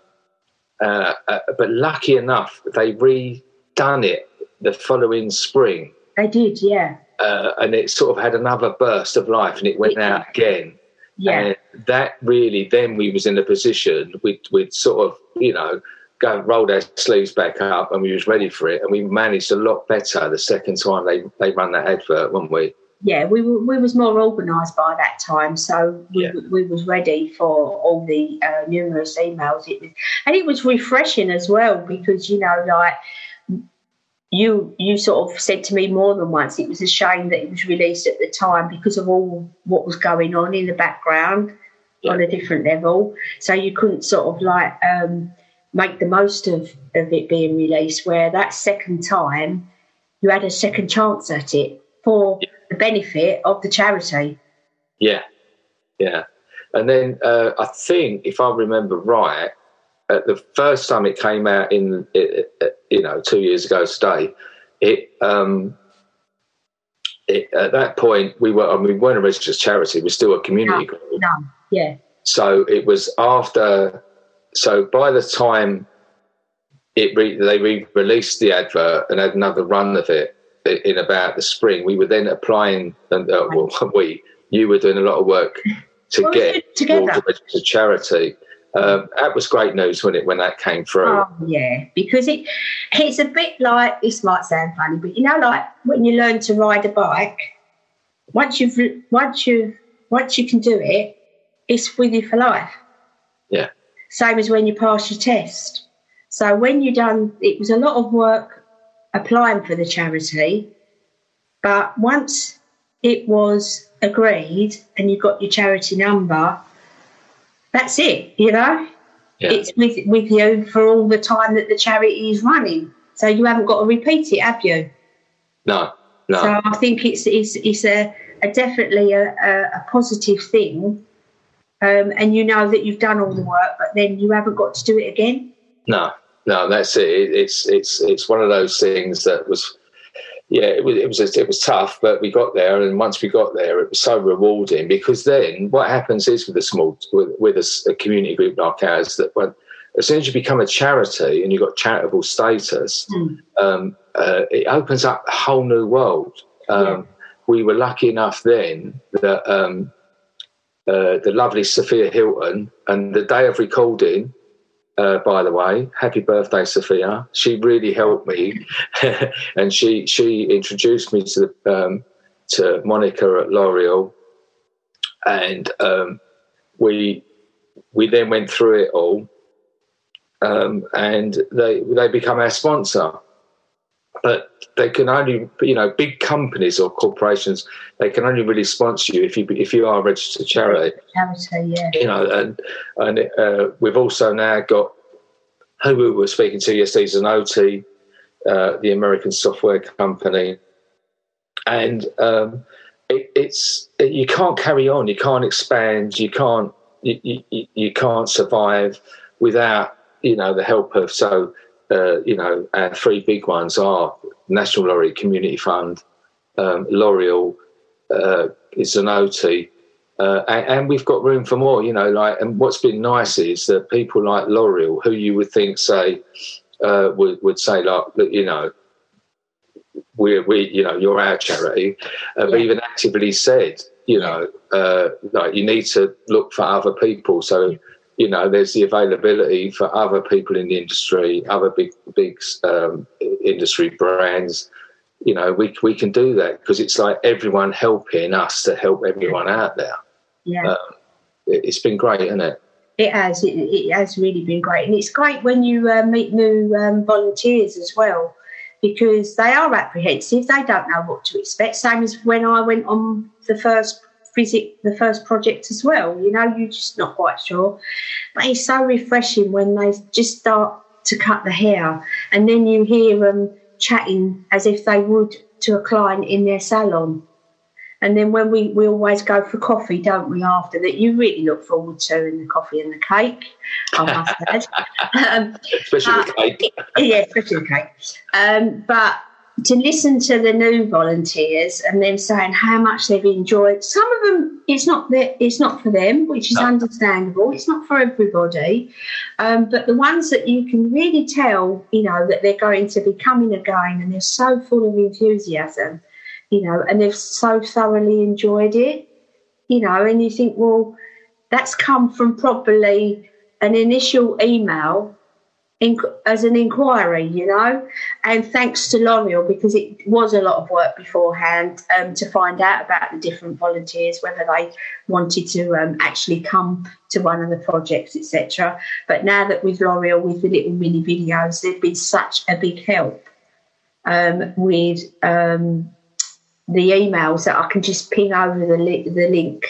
uh, uh, but lucky enough, they redone it the following spring, they did. Yeah, uh, and it sort of had another burst of life, and it went out again. yeah, And that really, then we was in a position we'd, we'd sort of, you know, go rolled our sleeves back up, and we was ready for it, and we managed a lot better the second time they they run that advert, weren't we? Yeah. We were we was more organised by that time, so we, Yeah. we was ready for all the uh, numerous emails. It was, and it was refreshing as well because you know, like you you sort of said to me more than once, it was a shame that it was released at the time because of all what was going on in the background on a different level. So you couldn't sort of like um, make the most of, of it being released. Where that second time, you had a second chance at it for the benefit of the charity. Yeah, yeah. And then uh, I think, if I remember right, uh, the first time it came out in, it, it, you know, two years ago today, it, um, it at that point we were, I mean, we weren't a registered charity; we're still a community No. group. No, yeah, So it was after. So by the time it re, they re-released the advert and had another run of it in about the spring, we were then applying, and uh, well, we you were doing a lot of work to Well, get together. registered charity. Um, that was great news when it when that came through. Oh yeah, because it it's a bit like this might sound funny, but you know, like when you learn to ride a bike, once you've once you once you can do it, it's with you for life. Yeah. Same as when you pass your test. So when you done, it was a lot of work applying for the charity, but once it was agreed and you got your charity number, that's it. You know Yeah. it's with with you for all the time that the charity is running. So you haven't got to repeat it, have you? no, no. So I think it's it's it's a, a definitely a, a, a positive thing. Um, and you know that you've done all the work, but then you haven't got to do it again. No, no, that's it. It- It's it's it's one of those things that was, yeah, it was it was it was tough, but we got there, and once we got there, it was so rewarding because then what happens is with a small with, with a, a community group like ours that when as soon as you become a charity and you've got charitable status, Mm. um, uh, it opens up a whole new world. Um, We were lucky enough then that um, uh, the lovely Sophia Hilton, and the day of recording, uh, by the way, happy birthday, Sophia. She really helped me, and she she introduced me to the um, to Monica at L'Oreal, and um, we we then went through it all, um, and they they become our sponsor. But they can only, you know, big companies or corporations, they can only really sponsor you if you if you are a registered charity Charity, yeah. you know, and and uh, we've also now got who we were speaking to yesterday, is Zenoti, uh, the American software company, and um, it, it's you can't carry on, you can't expand, you can't you, you, you can't survive without you know the help of so uh, you know our three big ones are National Lottery Community Fund, um, L'Oreal, uh, Zenoti, uh, and, and we've got room for more, you know. Like, and what's been nice is that people like L'Oreal, who you would think say uh, would would say like, you know, we we you know you're our charity, have Yeah. even actively said, You know, uh, like you need to look for other people. So, you know, there's the availability for other people in the industry, other big, big um, industry brands. You know, we we can do that because it's like everyone helping us to help everyone out there. Yeah. Um, it, has been great, isn't it? It has. It, it, has really been great, and it's great when you uh, meet new um, volunteers as well, because they are apprehensive. They don't know what to expect. Same as when I went on the first visit, the first project as well. You know, you're just not quite sure. But it's so refreshing when they just start to cut the hair, and then you hear them chatting as if they would to a client in their salon and then when we, we always go for coffee, don't we, after that? You really look forward to in the coffee and the cake, I must add. Um, especially uh, the cake. yeah, especially the cake. Um, but to listen to the new volunteers and them saying how much they've enjoyed. Some of them, it's not that it's not for them, which is no. understandable. It's not for everybody, um, but the ones that you can really tell, you know, that they're going to be coming again, and they're so full of enthusiasm you know, and they've so thoroughly enjoyed it, you know, and you think, well, that's come from probably an initial email as an inquiry, you know, and thanks to L'Oreal because it was a lot of work beforehand um, to find out about the different volunteers, whether they wanted to um, actually come to one of the projects, etc. But now that with L'Oreal, with the little mini videos, they've been such a big help um, with um, the emails that I can just ping over the li- the link,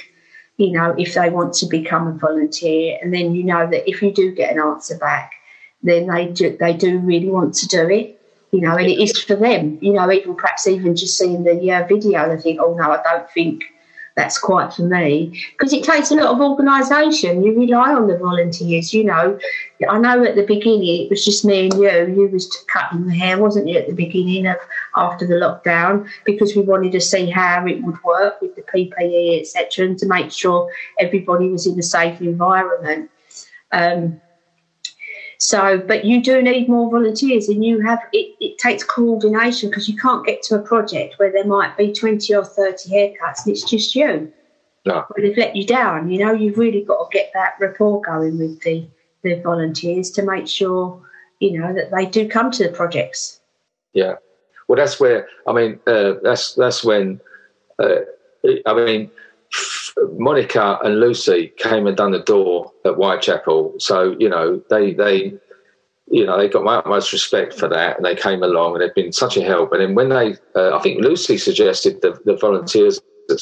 you know, if they want to become a volunteer, and then you know that if you do get an answer back, then they do they do really want to do it, you know, and it is for them, you know, even perhaps even just seeing the uh, video, they think, oh no, I don't think that's quite for me because it takes a lot of organisation. You rely on the volunteers. You know, I know at the beginning it was just me and you. You was cutting the hair, wasn't you, at the beginning of after the lockdown because we wanted to see how it would work with the PPE, etc., and to make sure everybody was in a safe environment. Um, so, but you do need more volunteers, and you have it, it takes coordination because you can't get to a project where there might be 20 or 30 haircuts and it's just you. No. But they've let you down, you know, you've really got to get that rapport going with the, the volunteers to make sure, you know, that they do come to the projects. Yeah. Well, that's where, I mean, uh, that's, that's when, uh, I mean, Monica and Lucy came and done the door at Whitechapel. So, you know, they, they, you know, they got my utmost respect for that and they came along and they've been such a help. And then when they, uh, I think Lucy suggested the, the volunteers,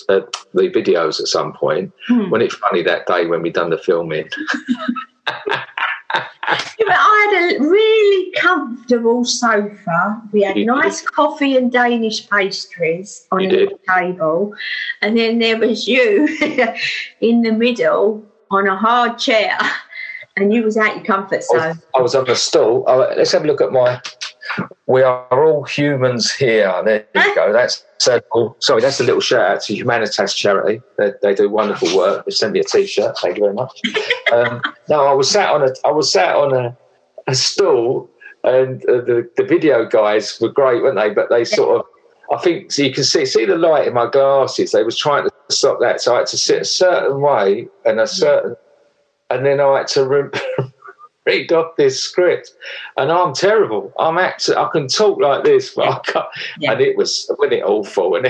uh, the videos at some point, hmm. when it's funny that day when we done the filming. I had a really comfortable sofa. We had you nice did. coffee and Danish pastries on you a table. And then there was you in the middle on a hard chair. And you was out your comfort zone. I was, I was on the stool. Oh, let's have a look at my we are all humans here. There you go. That's circle. Sorry, that's a little shout out to Humanitas charity. They, they do wonderful work. They sent me a T-shirt. Thank you very much. Um, no, I was sat on a I was sat on a, a stool, and uh, the the video guys were great, weren't they? But they sort of. I think so. You can see see the light in my glasses. They was trying to stop that, so I had to sit a certain way and a certain, and then I had to re- read off this script, and I'm terrible. I'm actually I can talk like this, but I can't. Yeah. And it was when it awful, and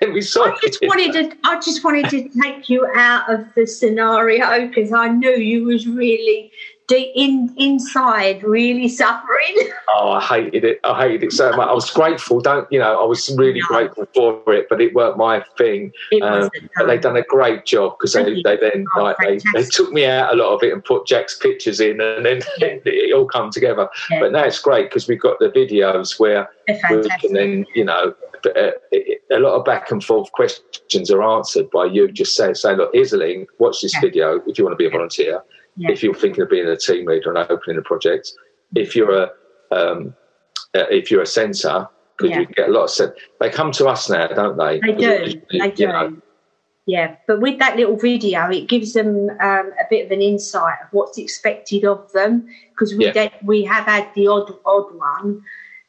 then we saw. I just wanted to. I just wanted to take you out of the scenario because I knew you was really in inside really suffering. Oh, I hated it. I hated it so much. I was grateful. Don't you know? I was really no. grateful for it, but it weren't my thing. Um, but they done a great job because they, they then oh, like they, they took me out a lot of it and put Jack's pictures in, and then it all come together. Yeah. But now it's great because we've got the videos where we can then you know uh, a lot of back and forth questions are answered by you just saying, saying look, here's a link, watch this yeah. video if you want to be a volunteer yeah. if you're thinking of being a team leader and opening a project. If you're a um, uh, if you're a centre, because yeah. you get a lot of sen- they come to us now, don't they? They do. they do. Know. Yeah, but with that little video, it gives them um, a bit of an insight of what's expected of them because we yeah. we have had the odd odd one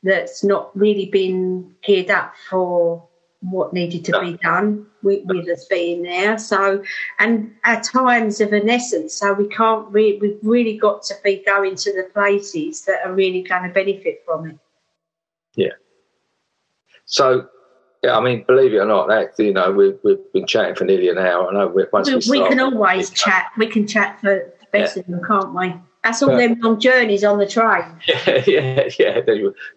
that's not really been geared up for what needed to be done with, with us being there. So, and our times of an essence, so we can't really, we've really got to be going to the places that are really going to benefit from it. Yeah. So, yeah, I mean, believe it or not, that you know, we've, we've been chatting for nearly an hour. I know once we, we, we can always chat. We can chat for the best yeah. of them, can't we? That's all but, them long journeys on the train. Yeah, yeah, yeah.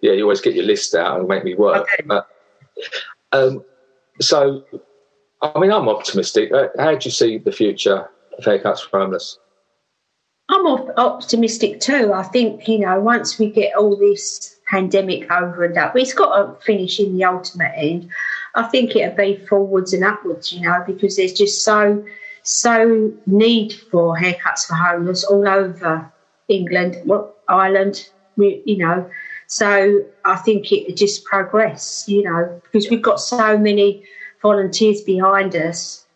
Yeah, you always get your list out and make me work. Okay. But, um, so, I mean, I'm optimistic. Uh, how do you see the future of haircuts for homeless? I'm optimistic too. I think you know once we get all this pandemic over and up, it's got to finish in the ultimate end. I think it'll be forwards and upwards, you know, because there's just so so need for haircuts for homeless all over England, Ireland, you know. So I think it just progress, you know, because we've got so many volunteers behind us,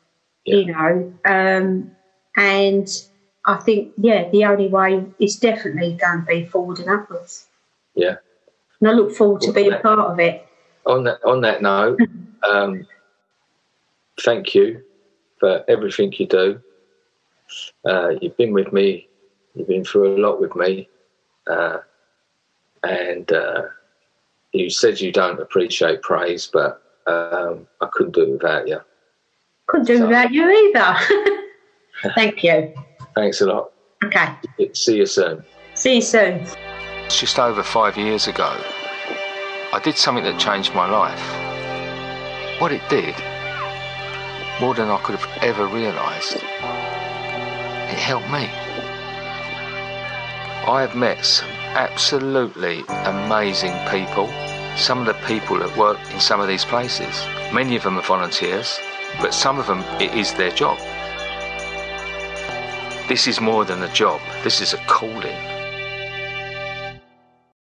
yeah. you know, um, and I think yeah, the only way is definitely going to be forward and upwards. Yeah, and I look forward to being that, part of it. On that on that note, um, thank you for everything you do. Uh, you've been with me. You've been through a lot with me. Uh, and uh, you said you don't appreciate praise, but um, I couldn't do it without you. Couldn't do it so, without you either. Thank you. Thanks a lot. Okay. See you soon. See you soon. It's just over five years ago. I did something that changed my life. What it did, more than I could have ever realised, it helped me. I have met some absolutely amazing people. Some of the people that work in some of these places, many of them are volunteers, but some of them it is their job. This is more than a job, this is a calling.